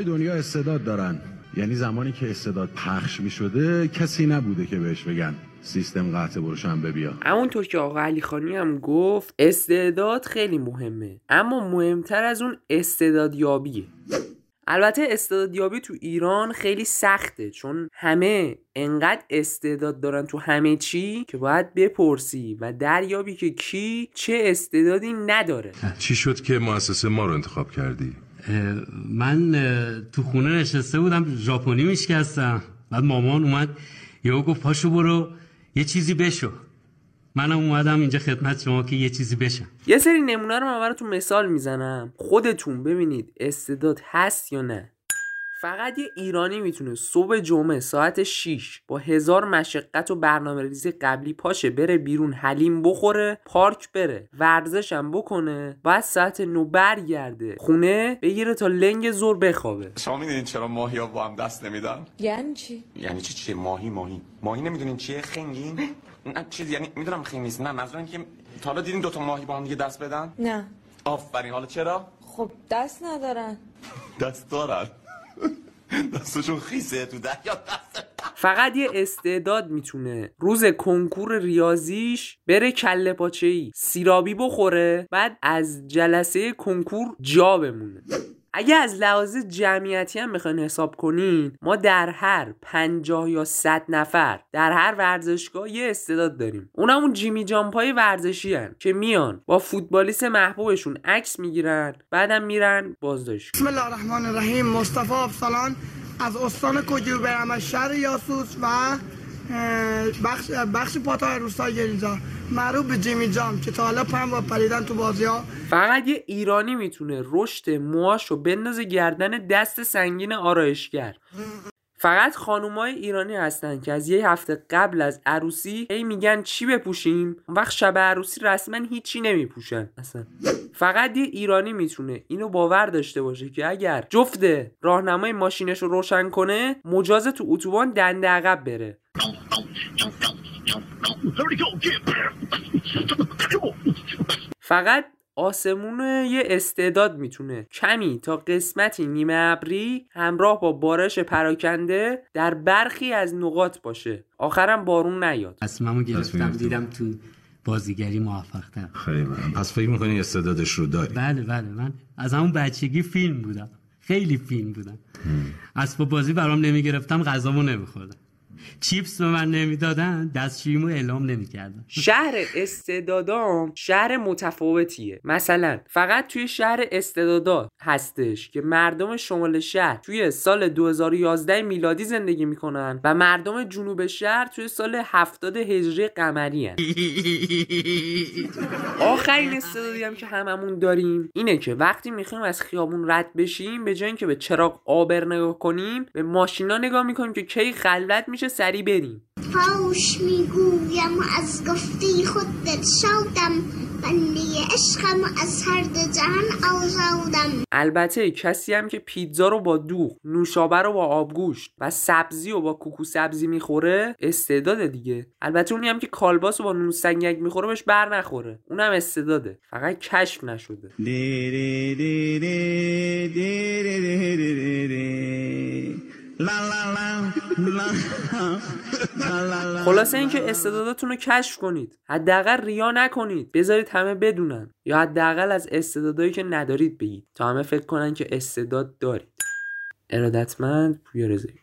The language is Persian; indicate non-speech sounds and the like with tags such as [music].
های دنیا استعداد دارن. یعنی زمانی که استعداد پخش می شده کسی نبوده که بهش بگن سیستم قطع بروشن ببیا. همونطور که آقا علی خانی هم گفت استعداد خیلی مهمه. اما مهمتر از اون استعداد یابیه البته استعدادیابی تو ایران خیلی سخته چون همه انقدر استعداد دارن تو همه چی که باید بپرسی و دریابی که کی چه استعدادی نداره. چی شد که مؤسسه ما رو انتخاب کردی؟ من تو خونه نشسته بودم ژاپنی میشکستم. بعد مامان اومد یهو گفت پاشو برو یه چیزی بشو. منم اومدم اینجا خدمت شما که یه چیزی بشم. یه سری نمونه رو من براتون مثال می‌زنم. خودتون ببینید استعداد هست یا نه. فقط یه ایرانی می‌تونه صبح جمعه ساعت 6 با هزار مشقت و برنامه ریزی قبلی پاشه بره بیرون حلیم بخوره پارک بره ورزشم بکنه بعد ساعت نو برگرده خونه بگیره تا لنگ زور بخوابه. شما می‌دونین چرا ماهی ها با هم دست نمیدن؟ یعنی چی؟ یعنی چی؟ چیه؟ ماهی ماهی. ماهی نمی‌دونین چیه؟ خنگین؟ نه چیز یعنی می‌دونم خنگ نیست. نه منظورم که تا حالا دیدین دوتا ماهی با هم دیگه دست بدن؟ نه. آفرین. حالا چرا؟ خب دست ندارن. دست دارن. [laughs] دستشون خیسه تو دریا فقط یه استعداد می‌تونه روز کنکور ریاضیش بره کله پاچه ای سیرابی بخوره بعد از جلسه کنکور جا بمونه. اگه از لحاظ جمعیتی هم بخواین حساب کنین ما در هر پنجاه یا صد نفر در هر ورزشگاه یه استعداد داریم. اونم اون جیمی جامپ های ورزشی هن که میان با فوتبالیست محبوبشون عکس می‌گیرن بعدم میرن بازداشت. بسم الله الرحمن الرحیم. مصطفی افسلان از استان کوجو برم از شهر یاسوس و بخش, بخش پاتای روستای گریزا. معروف به جیمی جام که تا حالا پم با پریدن تو بازی ها. فقط یه ایرانی می‌تونه رشد موهاشو بندازه گردن دست سنگین آرایشگر. فقط خانومای ایرانی هستن که از یه هفته قبل از عروسی هی میگن چی بپوشیم؟ وقت شب عروسی رسما هیچی نمیپوشن اصلا. فقط یه ایرانی می‌تونه اینو باور داشته باشه که اگر جفت راهنمای ماشینش رو روشن کنه مجاز تو اتوبان دنده عقب بره. فقط آسمون یه استعداد می‌تونه. کمی تا قسمتی نیمه ابری همراه با بارش پراکنده در برخی از نقاط باشه. آخرم بارون نیاد. تصمیممو گرفتم دیدم تو بازیگری موفقتر. خیلی من. پس فکر می‌کنی استعدادش رو داری؟ بله بله. من از همون بچگی فیلم بودم. خیلی فیلم بودم. اسباب بازی برام نمی‌گرفتم غذامو نمیخوردم. چیپس به من نمی‌دادن دستشویمو اعلام نمی‌کردن شهر استعدادام شهر متفاوتیه مثلا فقط توی شهر استعدادا هستش که مردم شمال شهر توی سال 2011 میلادی زندگی می‌کنن و مردم جنوب شهر توی سال 70 هجری قمری هن. [laughs] آخرین استعدادی هم که هممون داریم اینه که وقتی می‌خوایم از خیابون رد بشیم به جای اینکه به چراغ آبر نگاه کنیم به ماشینا نگاه می‌کنیم که کی خلوت میشه سری بریم فاش می‌گویم از گفته خود دل شادم بنده عشقم از هر دو جهان آزادم البته کسی هم که پیتزا رو با دوغ نوشابه رو با آبگوشت و سبزی رو با کوکو سبزی می‌خوره استعداده دیگه البته اونی هم که کالباس رو با نون سنگک می‌خوره بهش بر نخوره اونم استعداده فقط کشف نشده خلاصه اینکه استعداداتون رو کشف کنید حداقل ریا نکنید بذارید همه بدونن یا حداقل از استعدادایی که ندارید بگید تا همه فکر کنن که استعداد دارید ارادتمند پویا رضایی